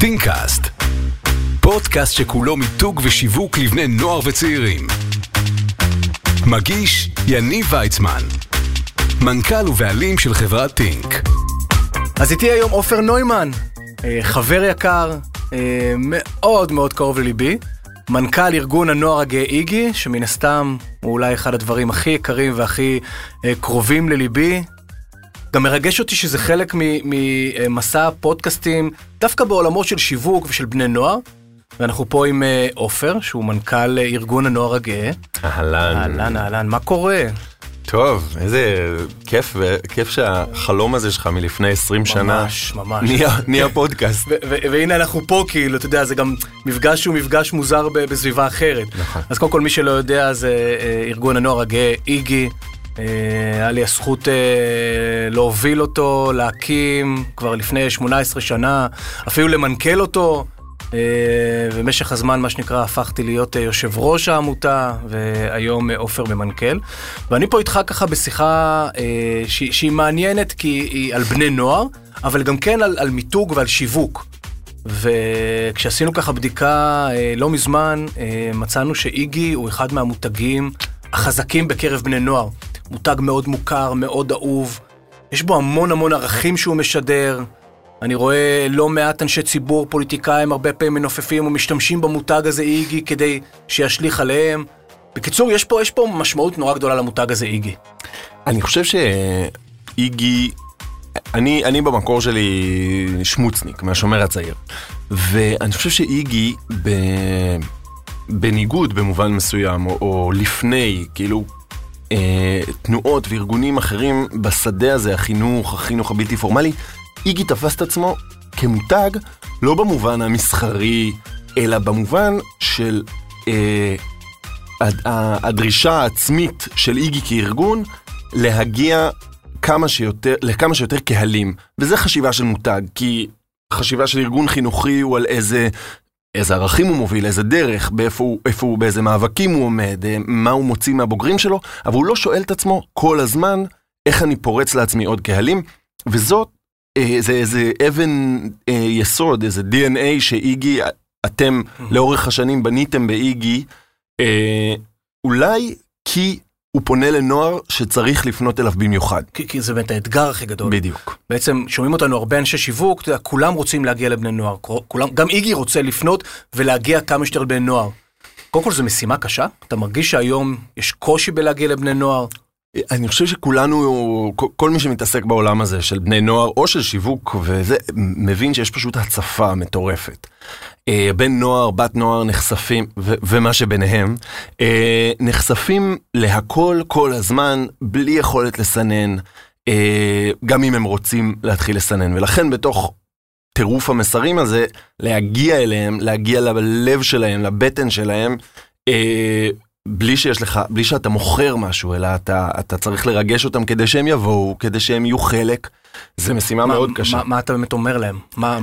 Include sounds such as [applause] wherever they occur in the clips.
טינקקאסט, פודקאסט שכולו מיתוג ושיווק לבני נוער וצעירים. מגיש יניב ויצמן, מנכ"ל ובעלים של חברת טינק. אז איתי היום עופר נוימן, אה, חבר יקר, אה, מאוד מאוד קרוב לליבי, מנכ"ל ארגון הנוער הגאה איגי, שמן הסתם הוא אולי אחד הדברים הכי יקרים והכי אה, קרובים לליבי. גם מרגש אותי שזה חלק ממסע פודקאסטים, דווקא בעולמות של שיווק ושל בני נוער. ואנחנו פה עם עופר, שהוא מנכ"ל ארגון הנוער הגאה. אהלן. אהלן, אהלן, מה קורה? טוב, איזה כיף, וכיף שהחלום הזה שלך מלפני 20 שנה ממש, ממש. נהיה, נהיה פודקאסט. והנה אנחנו פה, כאילו, אתה יודע, זה גם מפגש שהוא מפגש מוזר בסביבה אחרת. נכון. אז קודם כל, מי שלא יודע, זה אה, ארגון הנוער הגאה, איגי. אה, היה לי הזכות אה, להוביל אותו, להקים, כבר לפני 18 שנה, אפילו למנכ"ל אותו. במשך הזמן, מה שנקרא, הפכתי להיות יושב ראש העמותה, והיום עופר ממנכ"ל. ואני פה איתך ככה בשיחה שהיא מעניינת כי היא על בני נוער, אבל גם כן על, על מיתוג ועל שיווק. וכשעשינו ככה בדיקה לא מזמן, מצאנו שאיגי הוא אחד מהמותגים החזקים בקרב בני נוער. מותג מאוד מוכר, מאוד אהוב. יש בו המון המון ערכים שהוא משדר. אני רואה לא מעט אנשי ציבור, פוליטיקאים, הרבה פעמים מנופפים ומשתמשים במותג הזה איגי כדי שישליך עליהם. בקיצור, יש פה, יש פה משמעות נורא גדולה למותג הזה איגי. אני חושב שאיגי, אני, אני במקור שלי שמוצניק, מהשומר הצעיר. ואני חושב שאיגי, בניגוד במובן מסוים, או, או לפני, כאילו, אה, תנועות וארגונים אחרים בשדה הזה, החינוך, החינוך הבלתי פורמלי, איגי תפס את עצמו כמותג, לא במובן המסחרי, אלא במובן של אה, הד, הדרישה העצמית של איגי כארגון להגיע כמה שיותר, לכמה שיותר קהלים. וזה חשיבה של מותג, כי חשיבה של ארגון חינוכי הוא על איזה... איזה ערכים הוא מוביל, איזה דרך, באיפה הוא, איפה הוא, באיזה מאבקים הוא עומד, אה, מה הוא מוציא מהבוגרים שלו, אבל הוא לא שואל את עצמו כל הזמן איך אני פורץ לעצמי עוד קהלים, וזאת אה, זה איזה אבן אה, יסוד, איזה DNA שאיגי, אתם לאורך השנים בניתם באיגי, אה, אולי כי הוא פונה לנוער שצריך לפנות אליו במיוחד. כי, כי זה באמת האתגר הכי גדול. בדיוק. בעצם שומעים אותנו הרבה אנשי שיווק, אתה יודע, כולם רוצים להגיע לבני נוער. כולם, גם איגי רוצה לפנות ולהגיע כמה שיותר לבני נוער. קודם כל זו משימה קשה? אתה מרגיש שהיום יש קושי בלהגיע לבני נוער? אני חושב שכולנו, כל מי שמתעסק בעולם הזה של בני נוער או של שיווק וזה, מבין שיש פשוט הצפה מטורפת. אה, בן נוער, בת נוער נחשפים, ומה שביניהם, אה, נחשפים להכל כל הזמן, בלי יכולת לסנן, אה, גם אם הם רוצים להתחיל לסנן. ולכן בתוך טירוף המסרים הזה, להגיע אליהם, להגיע ללב שלהם, לבטן שלהם, בלי שיש לך, בלי שאתה מוכר משהו, אלא אתה, אתה צריך לרגש אותם כדי שהם יבואו, כדי שהם יהיו חלק. זה משימה מה, מאוד קשה. מה, מה אתה באמת אומר להם? מה,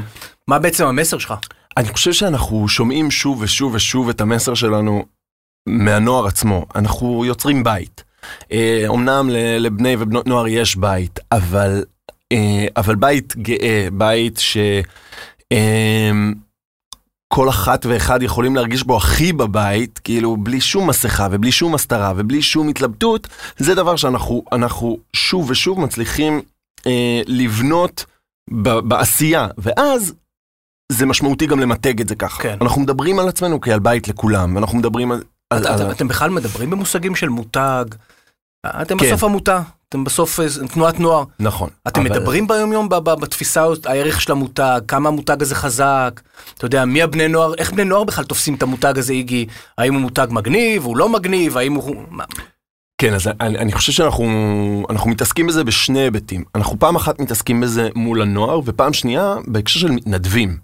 מה בעצם המסר שלך? אני חושב שאנחנו שומעים שוב ושוב ושוב את המסר שלנו מהנוער עצמו. אנחנו יוצרים בית. אומנם לבני ובנות נוער יש בית, אבל, אה, אבל בית גאה, בית ש... כל אחת ואחד יכולים להרגיש בו הכי בבית, כאילו בלי שום מסכה ובלי שום הסתרה ובלי שום התלבטות, זה דבר שאנחנו אנחנו שוב ושוב מצליחים אה, לבנות ב, בעשייה, ואז זה משמעותי גם למתג את זה ככה. כן. אנחנו מדברים על עצמנו כעל בית לכולם, ואנחנו מדברים על... את, על, את, על... אתם בכלל מדברים במושגים של מותג? אתם כן. בסוף עמותה, אתם בסוף אה, תנועת נוער. נכון. אתם אבל- מדברים ביום יום ב- ב- בתפיסה, הערך של המותג, כמה המותג הזה חזק, אתה יודע, מי הבני נוער, איך בני נוער בכלל תופסים את המותג הזה, איגי? האם הוא מותג מגניב, הוא לא מגניב, האם הוא... מה- כן, אז אני, אני חושב שאנחנו אנחנו מתעסקים בזה בשני היבטים. אנחנו פעם אחת מתעסקים בזה מול הנוער, ופעם שנייה בהקשר של מתנדבים.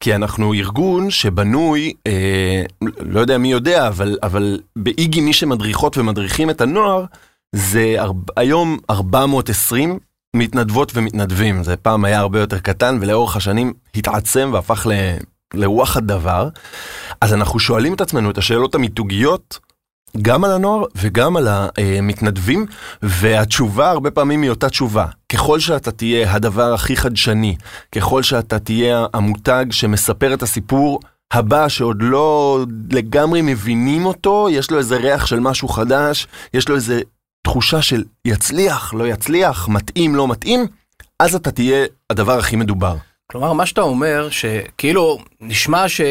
כי אנחנו ארגון שבנוי, אה, לא יודע מי יודע, אבל, אבל באיגי מי שמדריכות ומדריכים את הנוער, זה היום 420 מתנדבות ומתנדבים. זה פעם היה הרבה יותר קטן, ולאורך השנים התעצם והפך לרוח הדבר. אז אנחנו שואלים את עצמנו את השאלות המיתוגיות, גם על הנוער וגם על המתנדבים, והתשובה הרבה פעמים היא אותה תשובה. ככל שאתה תהיה הדבר הכי חדשני, ככל שאתה תהיה המותג שמספר את הסיפור הבא שעוד לא לגמרי מבינים אותו, יש לו איזה ריח של משהו חדש, יש לו איזה תחושה של יצליח, לא יצליח, מתאים, לא מתאים, אז אתה תהיה הדבר הכי מדובר. כלומר, מה שאתה אומר, שכאילו נשמע שבני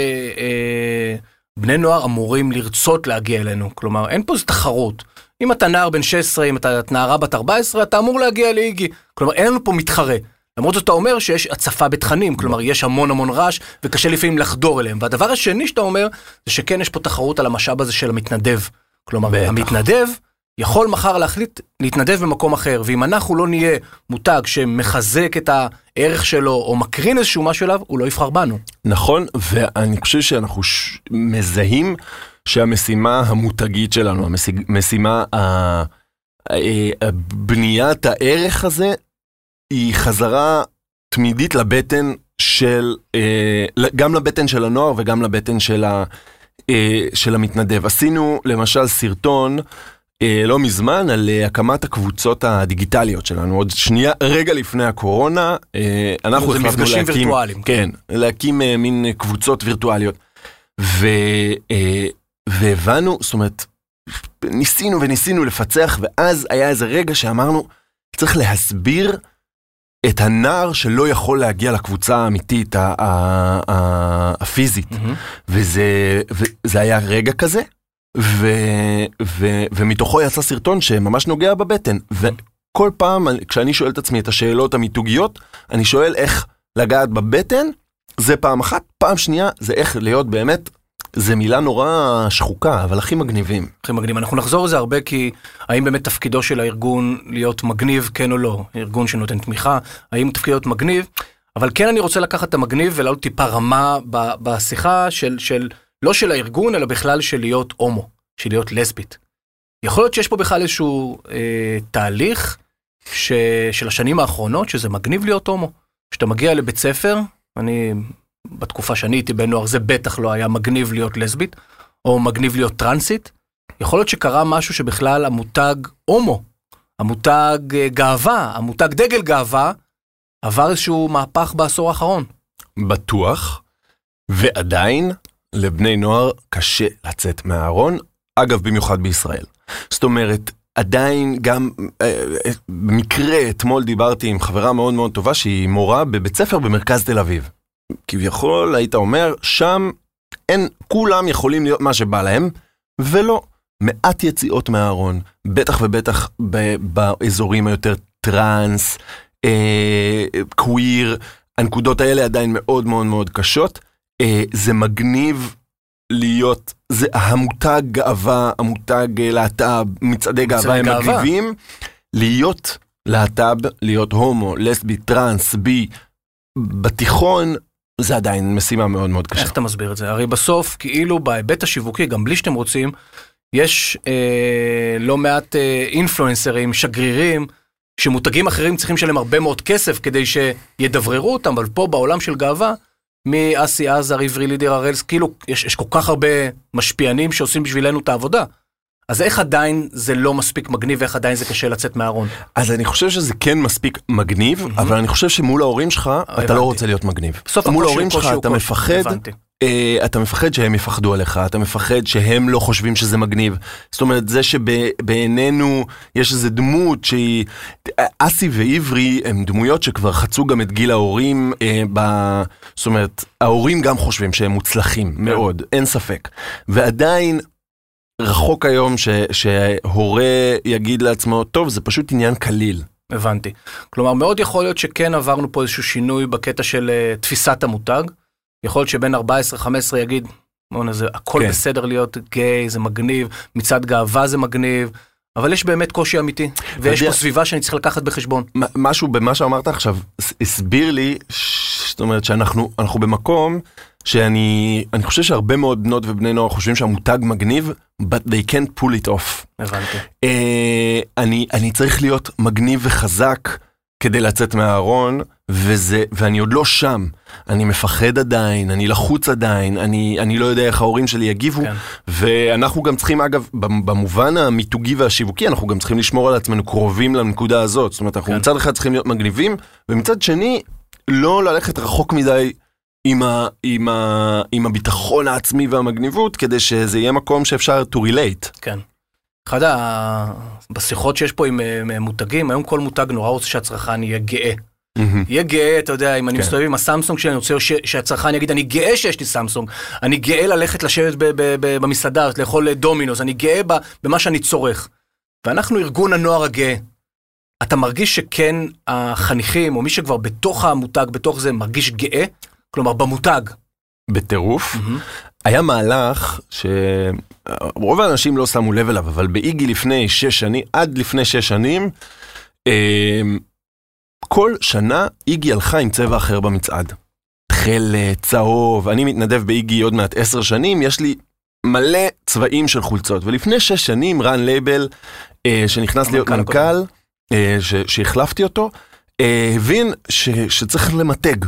אה, נוער אמורים לרצות להגיע אלינו. כלומר, אין פה איזו תחרות. אם אתה נער בן 16, אם אתה נערה בת 14, אתה אמור להגיע לאיגי. כלומר, אין לנו פה מתחרה. למרות זאת אתה אומר שיש הצפה בתכנים, כלומר יש המון המון רעש וקשה לפעמים לחדור אליהם. והדבר השני שאתה אומר, זה שכן יש פה תחרות על המשאב הזה של המתנדב. כלומר, בטח. המתנדב יכול מחר להחליט להתנדב במקום אחר, ואם אנחנו לא נהיה מותג שמחזק את הערך שלו או מקרין איזשהו משהו אליו, הוא לא יבחר בנו. נכון, ואני חושב שאנחנו ש... מזהים שהמשימה המותגית שלנו, המשימה, ה... בניית הערך הזה, היא חזרה תמידית לבטן של, אה, גם לבטן של הנוער וגם לבטן של, ה, אה, של המתנדב. עשינו למשל סרטון אה, לא מזמן על אה, הקמת הקבוצות הדיגיטליות שלנו. עוד שנייה, רגע לפני הקורונה, אה, אנחנו החלטנו להקים... מפגשים וירטואליים. כן, להקים אה, מין קבוצות וירטואליות. ו, אה, והבנו, זאת אומרת, ניסינו וניסינו לפצח, ואז היה איזה רגע שאמרנו, צריך להסביר את הנער שלא יכול להגיע לקבוצה האמיתית, הפיזית. וזה, וזה היה רגע כזה, ומתוכו יצא סרטון שממש נוגע בבטן. וכל פעם כשאני שואל את עצמי את השאלות המיתוגיות, אני שואל איך לגעת בבטן, זה פעם אחת. פעם שנייה זה איך להיות באמת זה מילה נורא שחוקה, אבל הכי מגניבים. הכי מגניב. אנחנו נחזור לזה הרבה כי האם באמת תפקידו של הארגון להיות מגניב, כן או לא? ארגון שנותן תמיכה, האם תפקידו להיות מגניב? אבל כן אני רוצה לקחת את המגניב ולעלות טיפה רמה בשיחה של, של, לא של הארגון, אלא בכלל של להיות הומו, של להיות לסבית. יכול להיות שיש פה בכלל איזשהו אה, תהליך ש, של השנים האחרונות, שזה מגניב להיות הומו. כשאתה מגיע לבית ספר, אני בתקופה שאני הייתי בן נוער, זה בטח לא היה מגניב להיות לסבית, או מגניב להיות טרנסית. יכול להיות שקרה משהו שבכלל המותג הומו, המותג אה, גאווה, המותג דגל גאווה, עבר איזשהו מהפך בעשור האחרון. בטוח, ועדיין לבני נוער קשה לצאת מהארון, אגב, במיוחד בישראל. זאת אומרת, עדיין גם, אה, אה, במקרה, אתמול דיברתי עם חברה מאוד מאוד טובה שהיא מורה בבית ספר במרכז תל אביב. כביכול היית אומר, שם אין, כולם יכולים להיות מה שבא להם, ולא. מעט יציאות מהארון, בטח ובטח ב- באזורים היותר טראנס, אה, קוויר, הנקודות האלה עדיין מאוד מאוד מאוד קשות. אה, זה מגניב להיות, זה המותג גאווה, המותג אה, להט"ב, מצעדי גאווה הם מגניבים. להיות להט"ב, להיות הומו, לסבי, טראנס, בי, בתיכון זה עדיין משימה מאוד מאוד קשה. איך אתה מסביר את זה? הרי בסוף, כאילו בהיבט השיווקי, גם בלי שאתם רוצים, יש אה, לא מעט אה, אינפלואנסרים, שגרירים, שמותגים אחרים צריכים לשלם הרבה מאוד כסף כדי שידבררו אותם, אבל פה בעולם של גאווה, מאסי עזר, עברי לידר הראלס, כאילו יש, יש כל כך הרבה משפיענים שעושים בשבילנו את העבודה. אז איך עדיין זה לא מספיק מגניב ואיך עדיין זה קשה לצאת מהארון? אז אני חושב שזה כן מספיק מגניב, mm-hmm. אבל אני חושב שמול ההורים שלך הבנתי. אתה לא רוצה להיות מגניב. בסוף מול ההורים שלך אתה קושי, מפחד, אתה מפחד שהם יפחדו עליך, אתה מפחד שהם לא חושבים שזה מגניב. זאת אומרת, זה שבעינינו יש איזה דמות שהיא... אסי ועברי הם דמויות שכבר חצו גם את גיל ההורים, uh, ב... זאת אומרת, ההורים גם חושבים שהם מוצלחים כן. מאוד, אין ספק. ועדיין רחוק היום ש, שהורה יגיד לעצמו, טוב, זה פשוט עניין קליל. הבנתי. כלומר, מאוד יכול להיות שכן עברנו פה איזשהו שינוי בקטע של uh, תפיסת המותג. יכול להיות שבין 14-15 יגיד, בוא'נה, זה הכל כן. בסדר להיות גיי, זה מגניב, מצד גאווה זה מגניב. אבל יש באמת קושי אמיתי, ויש פה סביבה שאני צריך לקחת בחשבון. משהו במה שאמרת עכשיו הסביר לי, זאת אומרת שאנחנו במקום שאני אני חושב שהרבה מאוד בנות ובני נוער חושבים שהמותג מגניב, but they can't pull it off. הבנתי. Uh, אני, אני צריך להיות מגניב וחזק כדי לצאת מהארון, וזה, ואני עוד לא שם. אני מפחד עדיין, אני לחוץ עדיין, אני, אני לא יודע איך ההורים שלי יגיבו, כן. ואנחנו גם צריכים, אגב, במובן המיתוגי והשיווקי, אנחנו גם צריכים לשמור על עצמנו קרובים לנקודה הזאת. זאת אומרת, אנחנו כן. מצד אחד צריכים להיות מגניבים, ומצד שני, לא ללכת רחוק מדי עם, ה, עם, ה, עם הביטחון העצמי והמגניבות, כדי שזה יהיה מקום שאפשר to relate. כן. אחד ה... בשיחות שיש פה עם אה, מותגים, היום כל מותג נורא רוצה שהצרכן יהיה גאה. יהיה גאה, אתה יודע, אם אני כן. מסתובב עם הסמסונג שלי, אני רוצה ש- שהצרכן יגיד, אני גאה שיש לי סמסונג, אני גאה ללכת לשבת ב- ב- ב- במסעדה, לאכול דומינוס, אני גאה ב- במה שאני צורך. ואנחנו ארגון הנוער הגאה. אתה מרגיש שכן החניכים, או מי שכבר בתוך המותג, בתוך זה, מרגיש גאה? כלומר, במותג. בטירוף. היה מהלך שרוב האנשים לא שמו לב אליו, אבל באיגי לפני שש שנים, עד לפני שש שנים, אה, כל שנה איגי הלכה עם צבע אחר במצעד. תכלת, צהוב, אני מתנדב באיגי עוד מעט עשר שנים, יש לי מלא צבעים של חולצות. ולפני שש שנים רן לייבל, אה, שנכנס להיות המנכ"ל מנכ"ל, אה, שהחלפתי אותו, אה, הבין ש- שצריך למתג.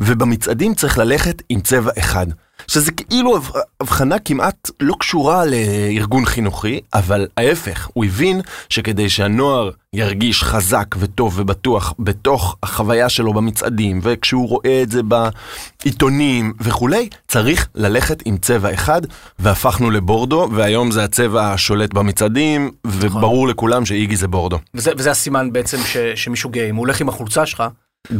ובמצעדים צריך ללכת עם צבע אחד. שזה כאילו הבחנה כמעט לא קשורה לארגון חינוכי, אבל ההפך, הוא הבין שכדי שהנוער ירגיש חזק וטוב ובטוח בתוך החוויה שלו במצעדים, וכשהוא רואה את זה בעיתונים וכולי, צריך ללכת עם צבע אחד, והפכנו לבורדו, והיום זה הצבע השולט במצעדים, וברור לכולם שאיגי זה בורדו. וזה, וזה הסימן בעצם ש, שמישהו גאה. אם הוא הולך עם החולצה שלך.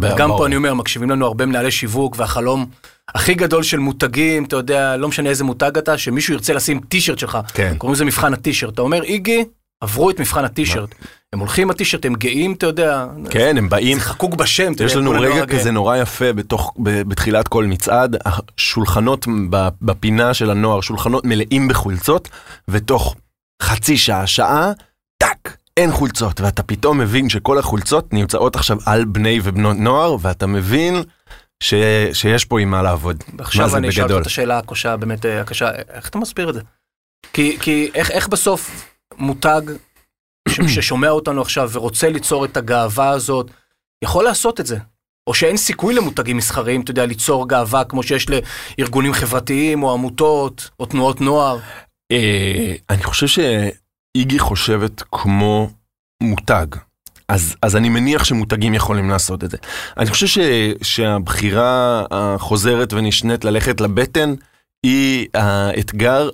גם פה אני אומר, מקשיבים לנו הרבה מנהלי שיווק, והחלום הכי גדול של מותגים, אתה יודע, לא משנה איזה מותג אתה, שמישהו ירצה לשים טישרט שלך. כן. קוראים לזה מבחן הטישרט. אתה אומר, איגי, עברו את מבחן הטישרט. הם הולכים הטישרט, הם גאים, אתה יודע. כן, הם באים, זה חקוק בשם, יש לנו רגע. כזה נורא יפה בתוך, בתחילת כל מצעד, השולחנות בפינה של הנוער, שולחנות מלאים בחולצות, ותוך חצי שעה, שעה, טאק, אין חולצות, ואתה פתאום מבין שכל החולצות נמצאות עכשיו על בני ובנות נוער, ואתה מבין ש, שיש פה עם מה לעבוד. מה עכשיו זה אני אשאל. את השאלה הקשה, באמת אה, הקשה, איך אתה מסביר את זה? כי, כי איך, איך בסוף מותג ש, [clears throat] ששומע אותנו עכשיו ורוצה ליצור את הגאווה הזאת, יכול לעשות את זה? או שאין סיכוי למותגים מסחריים, אתה יודע, ליצור גאווה כמו שיש לארגונים חברתיים, או עמותות, או תנועות נוער. אה, אני חושב שאיגי חושבת כמו מותג. אז, אז אני מניח שמותגים יכולים לעשות את זה. אני חושב ש, שהבחירה החוזרת ונשנית ללכת לבטן היא האתגר.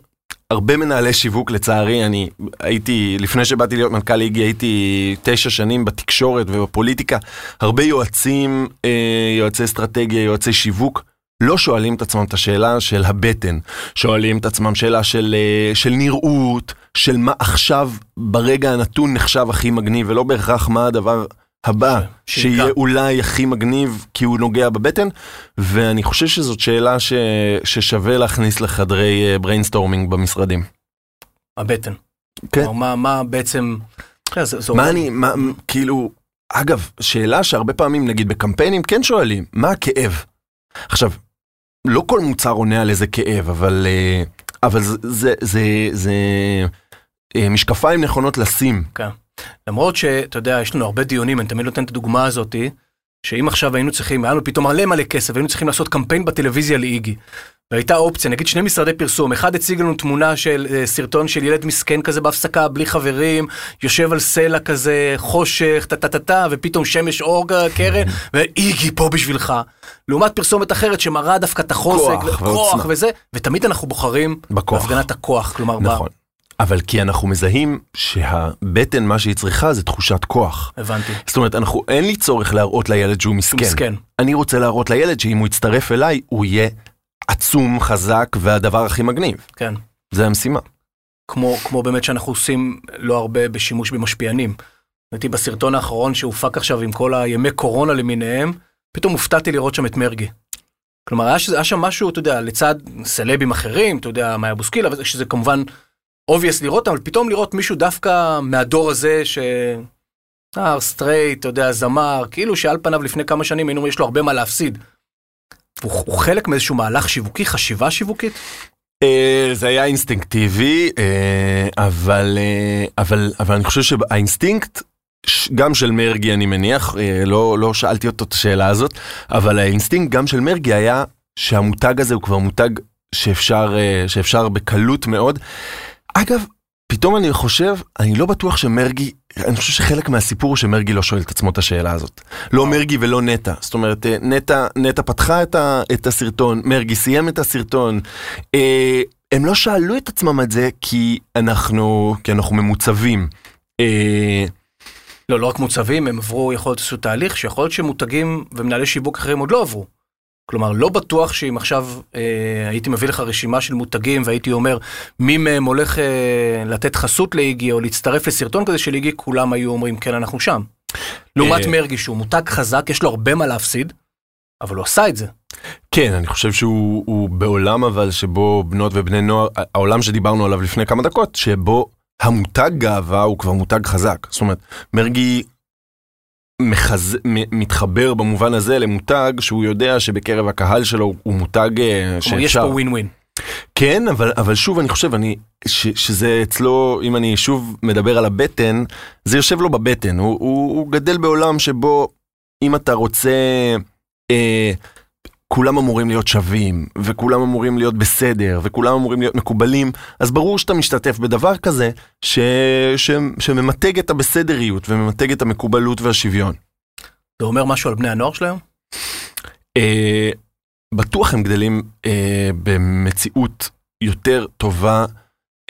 הרבה מנהלי שיווק לצערי, אני הייתי, לפני שבאתי להיות מנכ"ל איגי הייתי תשע שנים בתקשורת ובפוליטיקה. הרבה יועצים, אה, יועצי אסטרטגיה, יועצי שיווק, לא שואלים את עצמם את השאלה של הבטן, שואלים את עצמם שאלה של, אה, של נראות, של מה עכשיו ברגע הנתון נחשב הכי מגניב, ולא בהכרח מה הדבר הבא ש- שיהיה. אולי הכי מגניב כי הוא נוגע בבטן, ואני חושב שזאת שאלה ש, ששווה להכניס לחדרי brainstorming במשרדים. הבטן. כן. מה, מה בעצם... זה, זה מה אני, מה, כאילו, אגב, שאלה שהרבה פעמים, נגיד בקמפיינים, כן שואלים, מה הכאב? עכשיו, לא כל מוצר עונה על איזה כאב, אבל, אה, אבל זה, זה, זה, זה אה, משקפיים נכונות לשים. למרות שאתה יודע, יש לנו הרבה דיונים, אני תמיד נותן את הדוגמה הזאתי, שאם עכשיו היינו צריכים, היה לנו פתאום מלא מלא כסף, היינו צריכים לעשות קמפיין בטלוויזיה לאיגי. והייתה אופציה, נגיד שני משרדי פרסום, אחד הציג לנו תמונה של אה, סרטון של ילד מסכן כזה בהפסקה, בלי חברים, יושב על סלע כזה, חושך, טה טה טה טה, ופתאום שמש אור קרן, [laughs] ואיגי פה בשבילך. לעומת פרסומת אחרת שמראה דווקא את החוזק, כוח כוח. וזה, ותמיד אנחנו בוחרים בכוח. בהפגנת הכוח, כלומר, נכון. אבל כי אנחנו מזהים שהבטן, מה שהיא צריכה זה תחושת כוח. הבנתי. זאת אומרת, אנחנו, אין לי צורך להראות לילד שהוא מסכן. מסכן. אני רוצה להראות לילד שאם הוא יצטרף אליי, הוא יהיה עצום, חזק, והדבר הכי מגניב. כן. זה המשימה. כמו, כמו באמת שאנחנו עושים לא הרבה בשימוש במשפיענים. הייתי בסרטון האחרון שהופק עכשיו עם כל הימי קורונה למיניהם, פתאום הופתעתי לראות שם את מרגי. כלומר, היה, שזה, היה שם משהו, אתה יודע, לצד סלבים אחרים, אתה יודע, מאיה בוסקילה, שזה כמובן obvious לראות, אבל פתאום לראות מישהו דווקא מהדור הזה, ש... נער, סטרייט, אתה יודע, זמר, כאילו שעל פניו לפני כמה שנים היינו, יש לו הרבה מה להפסיד. הוא, הוא חלק מאיזשהו מהלך שיווקי, חשיבה שיווקית? אה, זה היה אינסטינקטיבי, אה, אבל, אה, אבל, אבל אני חושב שהאינסטינקט גם של מרגי אני מניח, אה, לא, לא שאלתי אותו את השאלה הזאת, אבל האינסטינקט גם של מרגי היה שהמותג הזה הוא כבר מותג שאפשר, אה, שאפשר בקלות מאוד. אגב, פתאום אני חושב, אני לא בטוח שמרגי, אני חושב שחלק מהסיפור הוא שמרגי לא שואל את עצמו את השאלה הזאת. לא מרגי ולא נטע. זאת אומרת, אה, נטע, נטע פתחה את, ה, את הסרטון, מרגי סיים את הסרטון. אה, הם לא שאלו את עצמם את זה כי אנחנו, כי אנחנו ממוצבים. אה, לא, לא רק מוצבים, הם עברו, יכול להיות איזשהו תהליך, שיכול להיות שמותגים ומנהלי שיווק אחרים עוד לא עברו. כלומר, לא בטוח שאם עכשיו אה, הייתי מביא לך רשימה של מותגים והייתי אומר מי מהם הולך אה, לתת חסות לאיגי או להצטרף לסרטון כזה של איגי, כולם היו אומרים כן, אנחנו שם. לעומת אה, מרגי שהוא מותג חזק, יש לו הרבה מה להפסיד, אבל הוא עשה את זה. כן, אני חושב שהוא הוא בעולם אבל שבו בנות ובני נוער, העולם שדיברנו עליו לפני כמה דקות, שבו המותג גאווה הוא כבר מותג חזק. זאת אומרת, מרגי מחז... מתחבר במובן הזה למותג שהוא יודע שבקרב הקהל שלו הוא מותג אה, כלומר, יש פה ווין ווין. כן, אבל, אבל שוב אני חושב, אני, ש, שזה אצלו, אם אני שוב מדבר על הבטן, זה יושב לו בבטן. הוא, הוא, הוא גדל בעולם שבו אם אתה רוצה, אה, כולם אמורים להיות שווים, וכולם אמורים להיות בסדר, וכולם אמורים להיות מקובלים, אז ברור שאתה משתתף בדבר כזה, ש, ש, שממתג את הבסדריות, וממתג את המקובלות והשוויון. זה אומר משהו על בני הנוער של היום? אה, בטוח הם גדלים אה, במציאות יותר טובה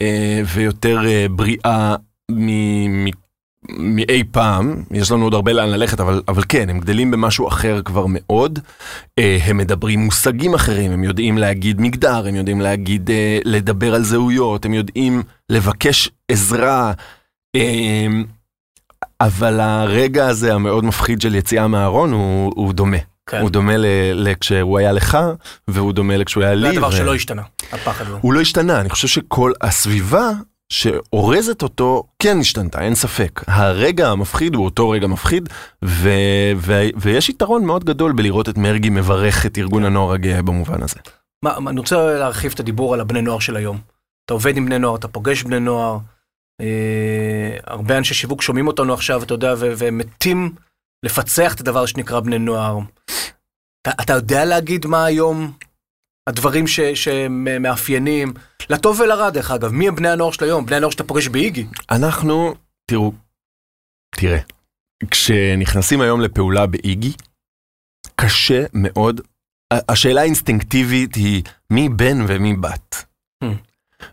אה, ויותר אה, בריאה מ- מ- מאי פעם, יש לנו עוד הרבה לאן ללכת, אבל, אבל כן, הם גדלים במשהו אחר כבר מאוד. אה, הם מדברים מושגים אחרים, הם יודעים להגיד מגדר, הם יודעים להגיד, אה, לדבר על זהויות, הם יודעים לבקש עזרה. אה, אבל הרגע הזה המאוד מפחיד של יציאה מהארון הוא, הוא דומה. כן. הוא דומה ל- לכשהוא היה לך, והוא דומה לכשהוא היה לי. זה הדבר ו- שלא השתנה, הפחד הזה. הוא לא השתנה, אני חושב שכל הסביבה שאורזת אותו כן השתנתה, אין ספק. הרגע המפחיד הוא אותו רגע מפחיד, ו- ו- ויש יתרון מאוד גדול בלראות את מרגי מברך את ארגון הנוער הגאה במובן הזה. מה, מה, אני רוצה להרחיב את הדיבור על הבני נוער של היום. אתה עובד עם בני נוער, אתה פוגש בני נוער, אה, הרבה אנשי שיווק שומעים אותנו עכשיו, אתה יודע, ו- והם מתים לפצח את הדבר שנקרא בני נוער. אתה, אתה יודע להגיד מה היום הדברים ש- שמאפיינים, לטוב ולרע דרך אגב, מי הם בני הנוער של היום? בני הנוער שאתה פוגש באיגי. אנחנו, תראו, תראה, כשנכנסים היום לפעולה באיגי, קשה מאוד, השאלה האינסטינקטיבית היא מי בן ומי בת. Hmm.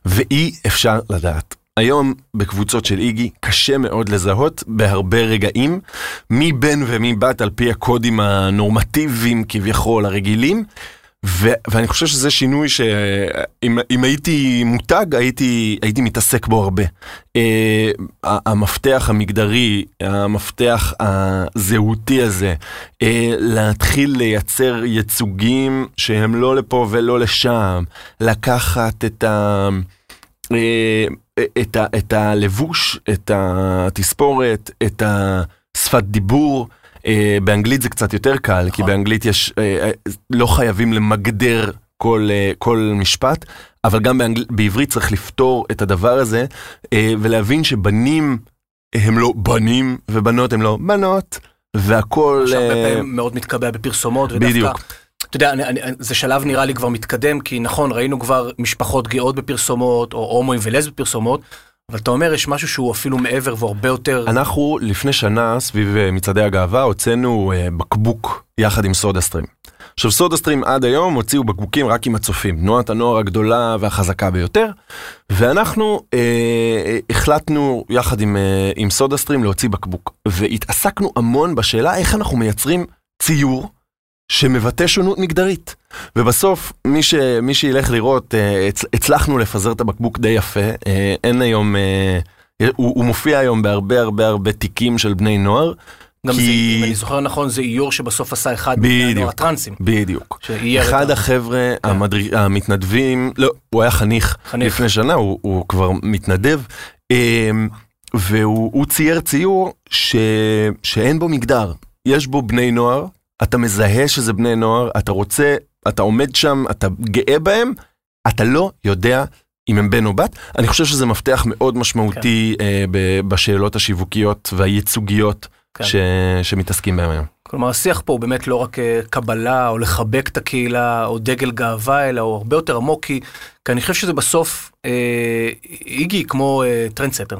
ואי אפשר לדעת. היום בקבוצות של איגי קשה מאוד לזהות בהרבה רגעים מי בן ומי בת על פי הקודים הנורמטיביים כביכול הרגילים. ו- ואני חושב שזה שינוי שאם אם הייתי מותג הייתי, הייתי מתעסק בו הרבה. Uh, המפתח המגדרי, המפתח הזהותי הזה, uh, להתחיל לייצר ייצוגים שהם לא לפה ולא לשם, לקחת את ה... אה, את, ה, את הלבוש, את התספורת, את השפת דיבור. אה, באנגלית זה קצת יותר קל, כי נכון. באנגלית יש, אה, אה, לא חייבים למגדר כל, כל משפט, אבל גם באנגל, בעברית צריך לפתור את הדבר הזה, ולהבין שבנים הם לא בנים, ובנות הם לא בנות, והכל... שהרבה אה, פעמים מאוד מתקבע בפרסומות, ודווקא, בדיוק. אתה יודע, אני, אני, זה שלב נראה לי כבר מתקדם, כי נכון, ראינו כבר משפחות גאות בפרסומות, או הומואים ולס בפרסומות, אבל אתה אומר, יש משהו שהוא אפילו מעבר והוא הרבה יותר... אנחנו לפני שנה סביב אה, מצעדי הגאווה הוצאנו אה, בקבוק יחד עם סודה סטרים. עכשיו סודה סטרים עד היום הוציאו בקבוקים רק עם הצופים, תנועת הנוער הגדולה והחזקה ביותר, ואנחנו אה, החלטנו יחד עם, אה, עם סודה סטרים להוציא בקבוק, והתעסקנו המון בשאלה איך אנחנו מייצרים ציור שמבטא שונות מגדרית. ובסוף, מי, ש, מי שילך לראות, אה, הצ, הצלחנו לפזר את הבקבוק די יפה. אה, אין היום, אה, הוא, הוא מופיע היום בהרבה הרבה הרבה תיקים של בני נוער. גם כי- זה, אם אני זוכר נכון, זה איור שבסוף עשה אחד מבני. הנוער הטרנסים. בדיוק. את אחד ה- החבר'ה המדר... המתנדבים, לא, הוא היה חניך, חניך. לפני שנה, הוא, הוא כבר מתנדב, אמ, והוא הוא צייר ציור ש... שאין בו מגדר, יש בו בני נוער, אתה מזהה שזה בני נוער, אתה רוצה, אתה עומד שם, אתה גאה בהם, אתה לא יודע אם הם בן או בת, אני חושב שזה מפתח מאוד משמעותי כן. אה, ב- בשאלות השיווקיות והייצוגיות כן. ש- שמתעסקים בהם היום. כלומר, השיח פה הוא באמת לא רק אה, קבלה או לחבק את הקהילה או דגל גאווה, אלא הוא הרבה יותר עמוק, כי, כי אני חושב שזה בסוף, אה, איגי כמו אה, trendsetter.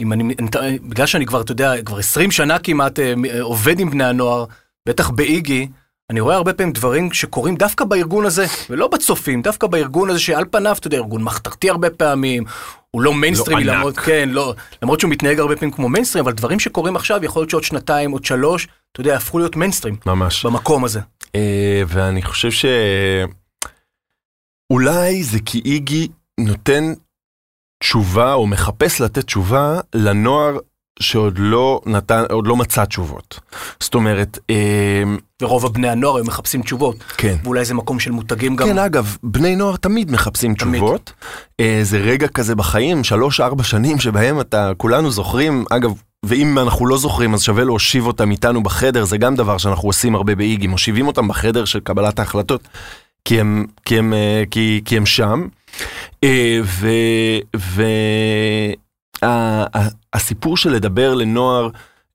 אם אני, אני, בגלל שאני כבר, אתה יודע, כבר 20 שנה כמעט אה, עובד עם בני הנוער, בטח באיגי, אני רואה הרבה פעמים דברים שקורים דווקא בארגון הזה, ולא בצופים, דווקא בארגון הזה שעל פניו, אתה יודע, ארגון מחתרתי הרבה פעמים, הוא לא מיינסטרימי, לא למרות, כן, לא, למרות שהוא מתנהג הרבה פעמים כמו מיינסטרים, אבל דברים שקורים עכשיו, יכול להיות שעוד שנתיים, עוד שלוש, אתה יודע, הפכו להיות מיינסטרים. ממש. במקום הזה. אה, ואני חושב ש... אולי זה כי איגי נותן תשובה, או מחפש לתת תשובה לנוער שעוד לא נתן, עוד לא מצא תשובות. זאת אומרת... אה, ורוב הבני הנוער הם מחפשים תשובות. כן. ואולי זה מקום של מותגים גם. כן, אגב, בני נוער תמיד מחפשים תמיד. תשובות. אה, זה רגע כזה בחיים, שלוש-ארבע שנים שבהם אתה, כולנו זוכרים, אגב, ואם אנחנו לא זוכרים אז שווה להושיב אותם איתנו בחדר, זה גם דבר שאנחנו עושים הרבה באיגי, מושיבים אותם בחדר של קבלת ההחלטות, כי הם, כי הם, אה, כי, כי הם שם. ו... ו... הסיפור של לדבר לנוער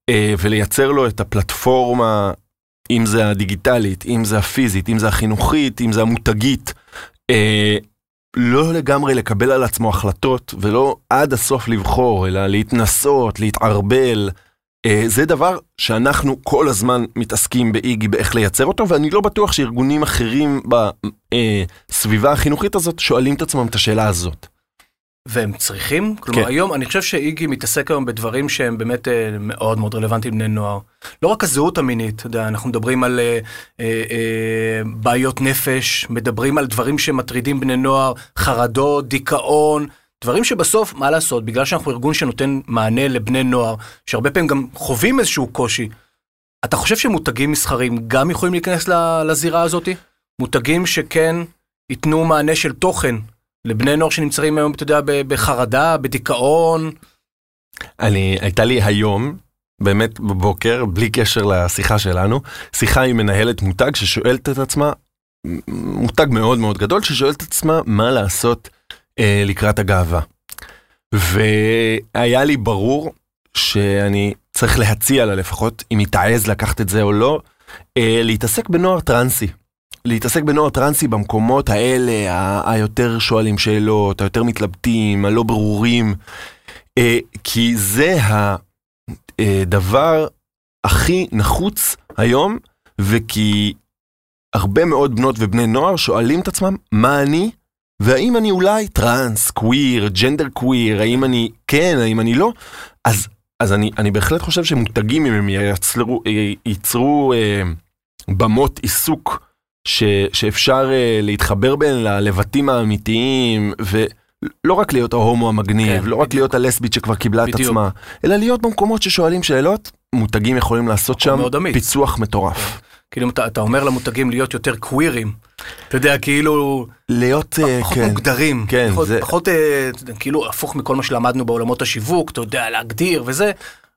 אה, ולייצר לו את הפלטפורמה, אם זה הדיגיטלית, אם זה הפיזית, אם זה החינוכית, אם זה המותגית, אה, לא לגמרי לקבל על עצמו החלטות ולא עד הסוף לבחור, אלא להתנסות, להתערבל. אה, זה דבר שאנחנו כל הזמן מתעסקים באיגי באיך לייצר אותו, ואני לא בטוח שארגונים אחרים בסביבה החינוכית הזאת שואלים את עצמם את השאלה הזאת. והם צריכים? כלומר, כן. היום, אני חושב שאיגי מתעסק היום בדברים שהם באמת אה, מאוד מאוד רלוונטיים לבני נוער. לא רק הזהות המינית, אתה יודע, אנחנו מדברים על אה, אה, אה, בעיות נפש, מדברים על דברים שמטרידים בני נוער, חרדות, דיכאון, דברים שבסוף, מה לעשות, בגלל שאנחנו ארגון שנותן מענה לבני נוער, שהרבה פעמים גם חווים איזשהו קושי, אתה חושב שמותגים מסחרים גם יכולים להיכנס לזירה הזאת? מותגים שכן ייתנו מענה של תוכן לבני נוער שנמצאים היום, אתה יודע, בחרדה, בדיכאון. אני, הייתה לי היום, באמת בבוקר, בלי קשר לשיחה שלנו, שיחה עם מנהלת מותג ששואלת את עצמה, מותג מאוד מאוד גדול, ששואלת את עצמה מה לעשות אה, לקראת הגאווה. והיה לי ברור שאני צריך להציע לה לפחות, אם היא תעז לקחת את זה או לא, אה, להתעסק בנוער טרנסי. להתעסק בנוער טרנסי במקומות האלה, היותר שואלים שאלות, היותר מתלבטים, הלא ברורים, אה, כי זה הדבר הכי נחוץ היום, וכי הרבה מאוד בנות ובני נוער שואלים את עצמם, מה אני? והאם אני אולי טרנס, קוויר, ג'נדר קוויר, האם אני כן, האם אני לא? אז, אז אני, אני בהחלט חושב שמותגים, אם הם ייצרו, ייצרו אה, במות עיסוק ש, שאפשר uh, להתחבר בין ללבטים האמיתיים, ולא רק להיות ההומו המגניב, כן, לא רק להיות הלסבית שכבר קיבלה בדיוק. את עצמה, אלא להיות במקומות ששואלים שאלות, מותגים יכולים לעשות שם פיצוח מטורף. כן. כאילו אתה, אתה אומר למותגים להיות יותר קווירים, אתה יודע, כאילו... להיות, אה, פחות כן. מוגדרים, כן, פחות, זה... פחות אה, כאילו הפוך מכל מה שלמדנו בעולמות השיווק, אתה יודע, להגדיר וזה,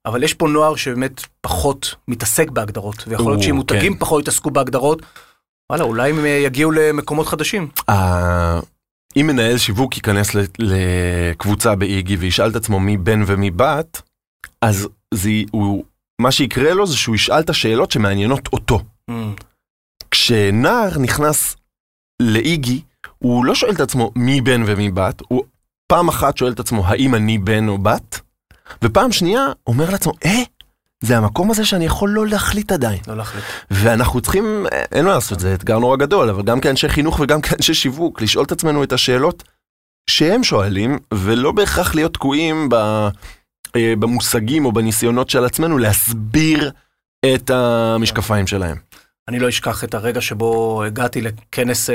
אבל יש פה נוער שבאמת פחות מתעסק בהגדרות, ויכול להיות שאם מותגים כן. פחות יתעסקו בהגדרות, וואלה, אולי הם יגיעו למקומות חדשים. אם מנהל שיווק ייכנס לקבוצה באיגי וישאל את עצמו מי בן ומי בת, אז זה, הוא, מה שיקרה לו זה שהוא ישאל את השאלות שמעניינות אותו. Mm. כשנער נכנס לאיגי, הוא לא שואל את עצמו מי בן ומי בת, הוא פעם אחת שואל את עצמו האם אני בן או בת, ופעם שנייה אומר לעצמו, אה, זה המקום הזה שאני יכול לא להחליט עדיין. לא להחליט. ואנחנו צריכים, אין מה לעשות, זה אתגר נורא גדול, אבל גם כאנשי חינוך וגם כאנשי שיווק, לשאול את עצמנו את השאלות שהם שואלים, ולא בהכרח להיות תקועים ב, אה, במושגים או בניסיונות של עצמנו להסביר את המשקפיים שלהם. אני לא אשכח את הרגע שבו הגעתי לכנס אה,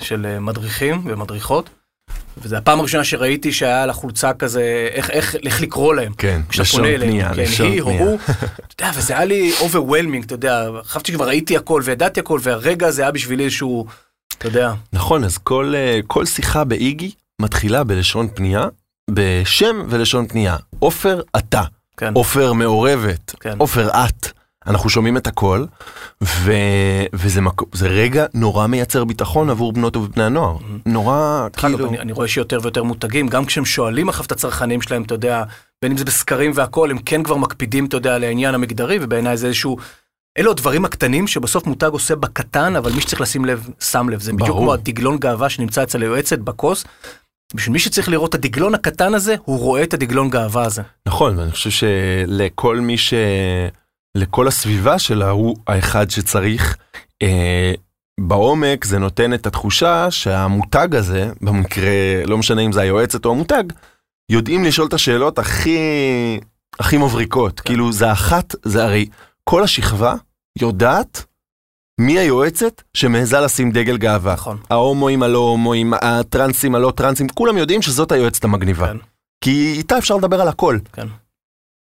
של מדריכים ומדריכות. וזו הפעם הראשונה שראיתי שהיה על החולצה כזה, איך, איך, איך לקרוא להם. כן, לשון פנייה, כן, לשון היא פנייה. או הוא, [laughs] אתה יודע, וזה היה לי overwhelming, אתה יודע, חשבתי שכבר ראיתי הכל וידעתי הכל, והרגע הזה היה בשבילי איזשהו, אתה יודע. נכון, אז כל, אה, כל שיחה באיגי מתחילה בלשון פנייה, בשם ולשון פנייה. עופר, אתה. כן. עופר מעורבת. כן. עופר, את. אנחנו שומעים את הכל, ו, וזה מק... רגע נורא מייצר ביטחון עבור בנות ובני הנוער. נורא, דרך אגב, כאילו... אני, אני רואה שיותר ויותר מותגים, גם כשהם שואלים אחריו את הצרכנים שלהם, אתה יודע, בין אם זה בסקרים והכל, הם כן כבר מקפידים, אתה יודע, על העניין המגדרי, ובעיניי זה איזשהו... אלו הדברים הקטנים שבסוף מותג עושה בקטן, אבל מי שצריך לשים לב, שם לב. זה בדיוק ברור. כמו הדגלון גאווה שנמצא אצל היועצת בכוס. בשביל מי שצריך לראות את הדגלון הקטן הזה, הוא רואה את הדגלון גאווה הזה. נכון, ואני חושב שלכל מי ש... לכל הסביבה שלה הוא האחד שצריך. אה, בעומק זה נותן את התחושה שהמותג הזה, במקרה, לא משנה אם זה היועצת או המותג, יודעים לשאול את השאלות הכי, הכי מבריקות. כאילו זה אחת, זה הרי כל השכבה יודעת מי היועצת שמעיזה לשים דגל גאווה. נכון. ההומואים, הלא הומואים, הטרנסים, הלא טרנסים, כולם יודעים שזאת היועצת המגניבה. כן. כי איתה אפשר לדבר על הכל. כן.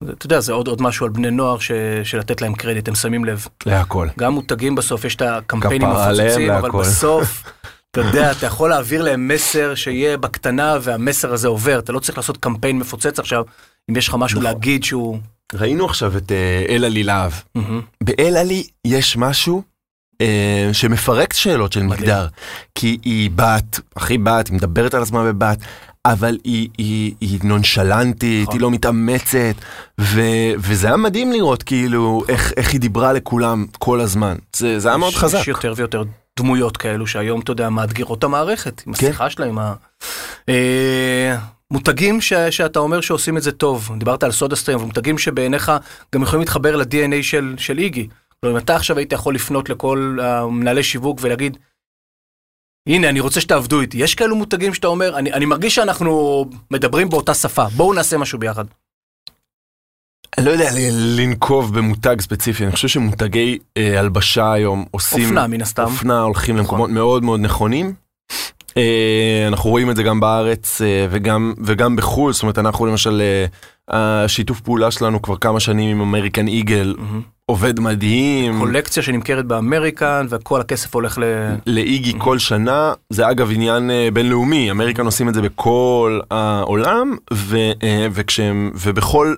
אתה יודע, זה עוד, עוד משהו על בני נוער ש, שלתת להם קרדיט, הם שמים לב. להכל. גם מותגים בסוף, יש את הקמפיינים המפוצצים, אבל. בסוף, [laughs] אתה יודע, אתה יכול להעביר להם מסר שיהיה בקטנה והמסר הזה עובר. אתה לא צריך לעשות קמפיין מפוצץ עכשיו, אם יש לך משהו נכון. להגיד שהוא... ראינו עכשיו את אה, אלעלי להב. באלעלי יש משהו אה, שמפרק שאלות של. מגדר. כי היא בת, הכי בת, היא מדברת על עצמה בבת, אבל היא, היא, היא נונשלנטית, נכון. היא לא מתאמצת, ו, וזה היה מדהים לראות כאילו איך, איך היא דיברה לכולם כל הזמן. זה, זה היה מאוד יש- חזק. יש יותר ויותר דמויות כאלו שהיום, אתה יודע, מאתגרות את המערכת, עם כן. השיחה שלהם. ה- אה, מותגים ש, שאתה אומר שעושים את זה טוב, דיברת על סודה סטרים, אבל מותגים שבעיניך גם יכולים להתחבר ל-DNA של, של איגי. כלומר, אם אתה עכשיו היית יכול לפנות לכל המנהלי שיווק ולהגיד, הנה, אני רוצה שתעבדו איתי. יש כאלו מותגים שאתה אומר, אני, אני מרגיש שאנחנו מדברים באותה שפה, בואו נעשה משהו ביחד. אני לא יודע לנקוב במותג ספציפי, אני חושב שמותגי אה, הלבשה היום עושים... אופנה, מן הסתם. אופנה הולכים נכון. למקומות מאוד מאוד נכונים. אה, אנחנו רואים את זה גם בארץ אה, וגם, וגם בחו"ל, זאת אומרת אנחנו למשל, אה, השיתוף פעולה שלנו כבר כמה שנים עם אמריקן איגל מהמם. עובד מדהים. קולקציה שנמכרת באמריקן, וכל הכסף הולך ל... לאיגי כל שנה, זה אגב עניין בינלאומי, אמריקן עושים את זה בכל העולם, ו, וכשהם, ובכל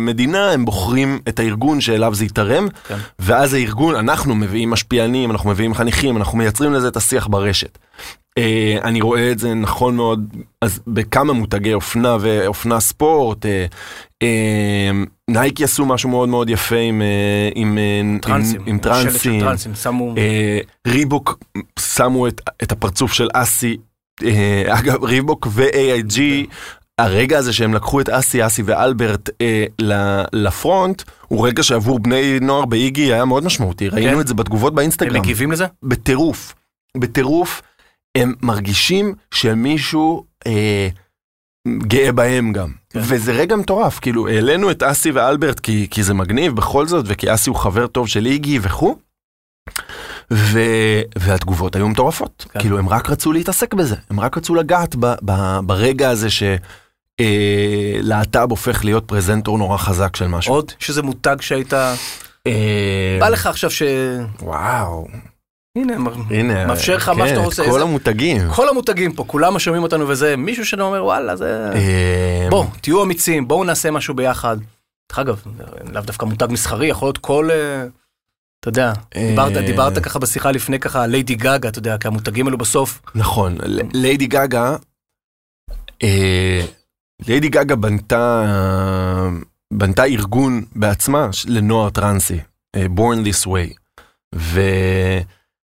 מדינה הם בוחרים את הארגון שאליו זה יתרם, כן. ואז הארגון, אנחנו מביאים משפיענים, אנחנו מביאים חניכים, אנחנו מייצרים לזה את השיח ברשת. אה, אני רואה את זה נכון מאוד, אז בכמה מותגי אופנה ואופנה ספורט, אה, אה, נייקי עשו משהו מאוד מאוד יפה עם, אה, עם, אה, טרנסים. עם, עם טרנסים. טרנסים, שמו... אה, ריבוק שמו את, את הפרצוף של אסי, אה, [laughs] אגב ריבוק ו-AIG, הרגע הזה שהם לקחו את אסי, אסי ואלברט אה, לפרונט, הוא רגע שעבור בני נוער באיגי היה מאוד משמעותי, ראינו את זה בתגובות הם באינסטגרם, מגיבים לזה? בטירוף, בטירוף, הם מרגישים שמישהו אה, גאה בהם גם, כן. וזה רגע מטורף, כאילו העלינו את אסי ואלברט כי, כי זה מגניב בכל זאת, וכי אסי הוא חבר טוב של איגי וכו'. ו... והתגובות היו מטורפות, כן. כאילו הם רק רצו להתעסק בזה, הם רק רצו לגעת ב... ב... ברגע הזה שלהט"ב הופך להיות פרזנטור נורא חזק של משהו. עוד שזה מותג שהיית... אה, בא לך עכשיו ש... וואו, הנה, הנה, מאפשר לך מה כן, שאתה את רוצה. כל איזה- המותגים. כל המותגים פה, כולם שומעים אותנו וזה, מישהו שאתה אומר וואלה זה... אה, בוא, תהיו אמיצים, בואו נעשה משהו ביחד. דרך אגב, לאו דווקא מותג מסחרי, יכול להיות כל... אה, אתה יודע, אה, דיברת, דיברת ככה בשיחה לפני ככה, ליידי גאגה, אתה יודע, כי המותגים האלו בסוף, נכון, ליידי גאגה, אה, ליידי גאגה בנתה, בנתה ארגון בעצמה לנוער טרנסי, אה, Born This Way,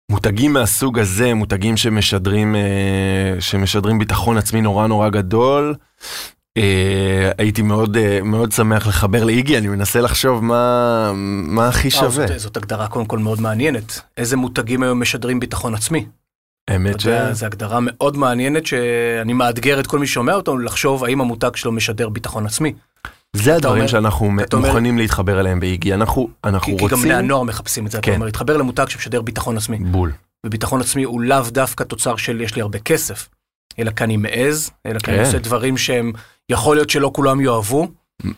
ומותגים מהסוג הזה, מותגים שמשדרים, אה, שמשדרים ביטחון עצמי נורא נורא גדול, אה, הייתי מאוד, מאוד שמח לחבר לאיגי, אני מנסה לחשוב מה, מה הכי שווה. זאת, זאת הגדרה קודם כל מאוד מעניינת. איזה מותגים היום משדרים ביטחון עצמי? אתה ש... זו הגדרה מאוד מעניינת שאני מאתגר את כל מי ששומע אותנו לחשוב האם המותג שלו משדר ביטחון עצמי. זה הדברים אומר- שאנחנו אתה אומר- מוכנים להתחבר אליהם באיגי, אנחנו, אנחנו כי, כי רוצים... גם בני הנוער מחפשים את זה, אתה כן. אומר, להתחבר למותג שמשדר ביטחון עצמי. בול. וביטחון עצמי הוא לאו דווקא תוצר של יש לי הרבה כסף, אלא כי אני מעז, אלא כי אני כן. עושה דברים שהם, יכול להיות שלא כולם יאהבו,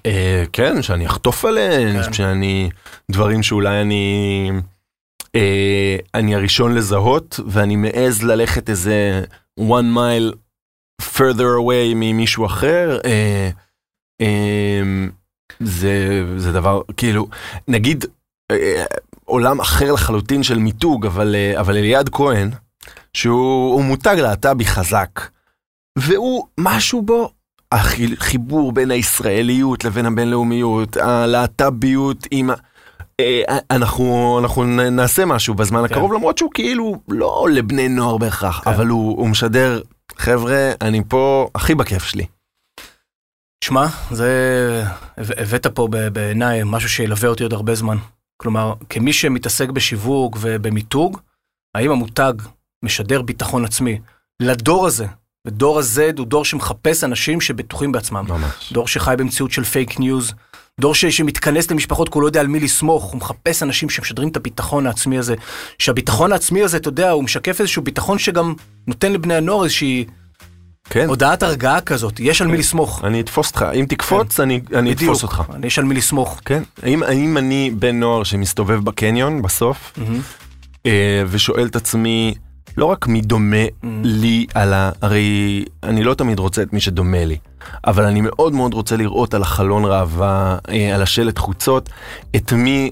אה, כן, שאני אחטוף עליהן, כן. שאני... דברים שאולי אני... אה, אני הראשון לזהות, ואני מעז ללכת איזה one mile further away ממישהו אחר. אה, אה, זה, זה דבר, כאילו, נגיד, אה, עולם אחר לחלוטין של מיתוג, אבל, אה, אבל אליעד כהן, שהוא הוא מותג להט"בי חזק, והוא, משהו בו, החיבור בין הישראליות לבין הבינלאומיות, הלהט"ביות עם... ה- אנחנו, אנחנו נ- נעשה משהו בזמן כן. הקרוב, למרות שהוא כאילו לא לבני נוער בהכרח, כן. אבל הוא, הוא משדר, חבר'ה, אני פה הכי בכיף שלי. שמע, זה... הבא- הבאת פה בעיניי משהו שילווה אותי עוד הרבה זמן. כלומר, כמי שמתעסק בשיווק ובמיתוג, האם המותג משדר ביטחון עצמי לדור הזה? ודור ה-Z הוא דור שמחפש אנשים שבטוחים בעצמם. ממש. דור שחי במציאות של fake news, דור ש, שמתכנס למשפחות כי הוא לא יודע על מי לסמוך, הוא מחפש אנשים שמשדרים את הביטחון העצמי הזה. שהביטחון העצמי הזה, אתה יודע, הוא משקף איזשהו ביטחון שגם נותן לבני הנוער איזושהי כן, הודעת הרגעה כזאת, יש על מי לסמוך. אני אתפוס אותך, אם תקפוץ, אני, אני בדיוק, אתפוס אותך. יש על מי לסמוך. כן, האם, האם אני בן נוער שמסתובב בקניון בסוף, אה, ושואל את עצמי, לא רק מי דומה לי על ה... הרי אני לא תמיד רוצה את מי שדומה לי, אבל אני מאוד מאוד רוצה לראות על החלון ראווה, אה, על השלט חוצות, את מי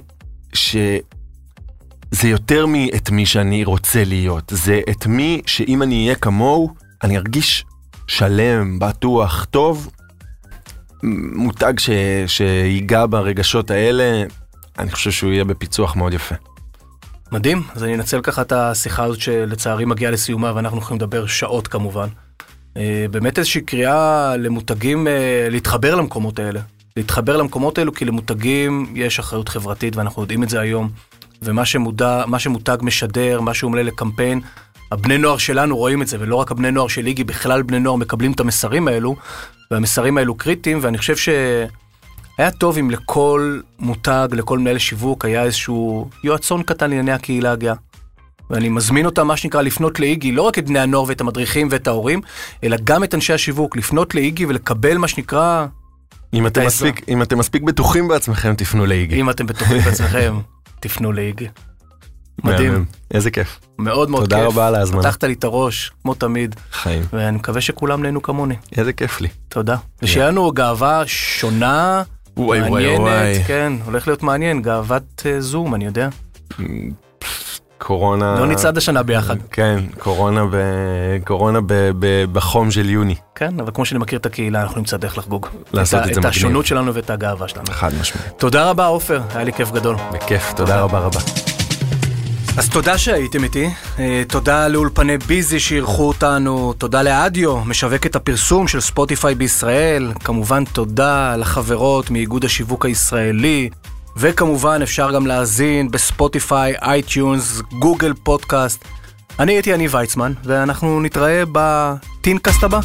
ש... זה יותר מאת מי שאני רוצה להיות, זה את מי שאם אני אהיה כמוהו, אני ארגיש שלם, בטוח, טוב. מותג ש... שיגע ברגשות האלה, אני חושב שהוא יהיה בפיצוח מאוד יפה. מדהים, אז אני אנצל ככה את השיחה הזאת שלצערי מגיעה לסיומה ואנחנו יכולים לדבר שעות כמובן. אה, באמת איזושהי קריאה למותגים אה, להתחבר למקומות האלה. להתחבר למקומות האלו כי למותגים יש אחריות חברתית ואנחנו יודעים את זה היום. ומה שמודע, שמותג משדר, מה שהוא עולה לקמפיין, הבני נוער שלנו רואים את זה, ולא רק הבני נוער של איגי, בכלל בני נוער מקבלים את המסרים האלו, והמסרים האלו קריטיים, ואני חושב שהיה טוב אם לכל מותג, לכל מנהל שיווק, היה איזשהו יועצון קטן לענייני הקהילה הגאה. ואני מזמין אותם, מה שנקרא, לפנות לאיגי, לא רק את בני הנוער ואת המדריכים ואת ההורים, אלא גם את אנשי השיווק, לפנות לאיגי ולקבל מה שנקרא, אם אתם. מספיק, אם אתם מספיק בטוחים בעצמכם, תפנו לאיגי. אם אתם בטוחים בעצמכם, [laughs] תפנו לאיגי. מדהים. איזה כיף. מאוד מאוד כיף. תודה רבה על ההזמנה. פתחת לי את הראש, כמו תמיד, חיים. ואני מקווה שכולם נהנו כמוני. איזה כיף לי. תודה. ושיהיה לנו גאווה שונה, וואי, וואי, וואי. כן, הולך להיות מעניין, גאוות אה, זום, אני יודע. קורונה... לא נצעד השנה ביחד. כן, קורונה, ב... קורונה ב... ב... בחום של יוני. כן, אבל כמו שאני מכיר את הקהילה, אנחנו נמצא דרך לחגוג. לעשות ה- את זה את מגניב. השונות שלנו ואת הגאווה שלנו. חד משמעית. תודה רבה, עופר, היה לי כיף גדול. בכיף, תודה רבה רבה. אז תודה שהייתם איתי, אה, תודה לאולפני ביזי שאירחו אותנו, תודה לאדיו, משווקת הפרסום של ספוטיפיי בישראל, כמובן תודה לחברות מאיגוד השיווק הישראלי, וכמובן אפשר גם להאזין בספוטיפיי, iTunes, Google Podcast. אני הייתי אני ויצמן, ואנחנו נתראה ב TeenCast הבא.